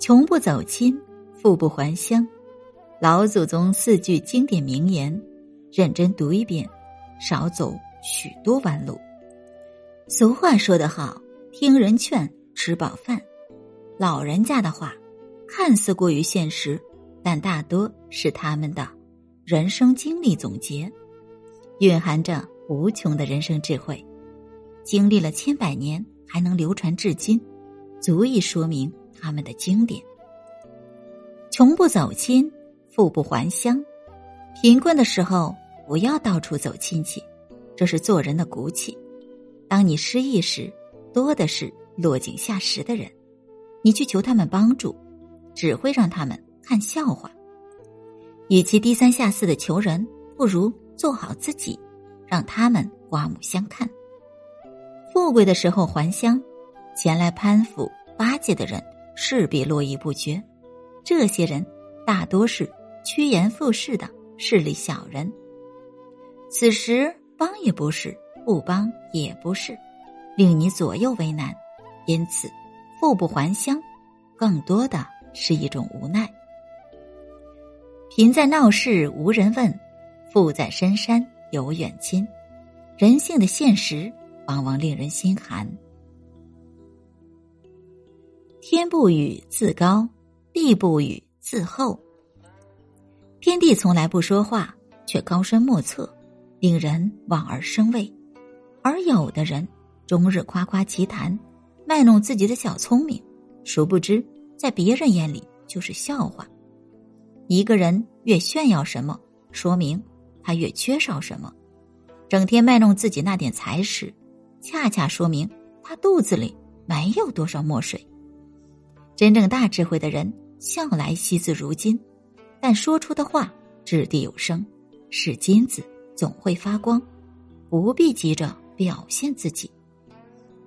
穷不走亲，富不还乡。老祖宗四句经典名言，认真读一遍，少走许多弯路。俗话说得好，听人劝，吃饱饭。老人家的话，看似过于现实，但大多是他们的人生经历总结，蕴含着无穷的人生智慧。经历了千百年，还能流传至今，足以说明。他们的经典：穷不走亲，富不还乡。贫困的时候，不要到处走亲戚，这是做人的骨气。当你失意时，多的是落井下石的人，你去求他们帮助，只会让他们看笑话。与其低三下四的求人，不如做好自己，让他们刮目相看。富贵的时候还乡，前来攀附巴结的人。势必络绎不绝，这些人大多是趋炎附势的势利小人。此时帮也不是，不帮也不是，令你左右为难。因此，富不还乡，更多的是一种无奈。贫在闹市无人问，富在深山有远亲。人性的现实往往令人心寒。天不语自高，地不语自厚。天地从来不说话，却高深莫测，令人望而生畏；而有的人终日夸夸其谈，卖弄自己的小聪明，殊不知在别人眼里就是笑话。一个人越炫耀什么，说明他越缺少什么；整天卖弄自己那点才识，恰恰说明他肚子里没有多少墨水。真正大智慧的人，向来惜字如金，但说出的话掷地有声，是金子总会发光，不必急着表现自己，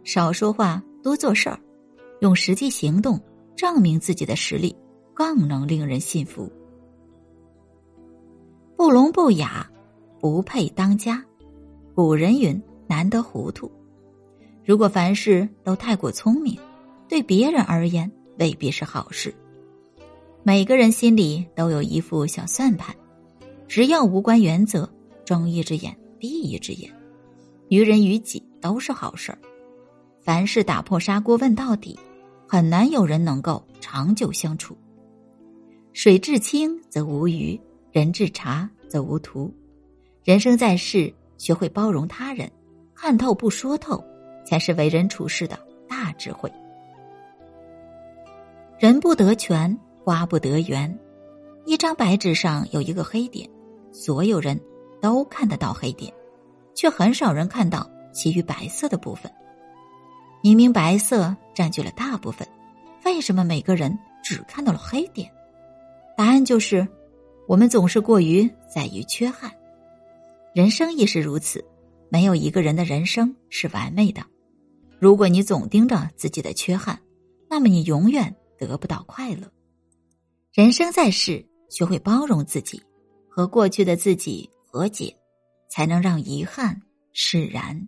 少说话多做事儿，用实际行动证明自己的实力，更能令人信服。不聋不哑，不配当家。古人云：“难得糊涂。”如果凡事都太过聪明，对别人而言，未必是好事。每个人心里都有一副小算盘，只要无关原则，睁一只眼闭一只眼，于人于己都是好事儿。凡事打破砂锅问到底，很难有人能够长久相处。水至清则无鱼，人至察则无徒。人生在世，学会包容他人，看透不说透，才是为人处事的大智慧。人不得全，花不得圆。一张白纸上有一个黑点，所有人都看得到黑点，却很少人看到其余白色的部分。明明白色占据了大部分，为什么每个人只看到了黑点？答案就是，我们总是过于在于缺憾。人生亦是如此，没有一个人的人生是完美的。如果你总盯着自己的缺憾，那么你永远。得不到快乐，人生在世，学会包容自己，和过去的自己和解，才能让遗憾释然。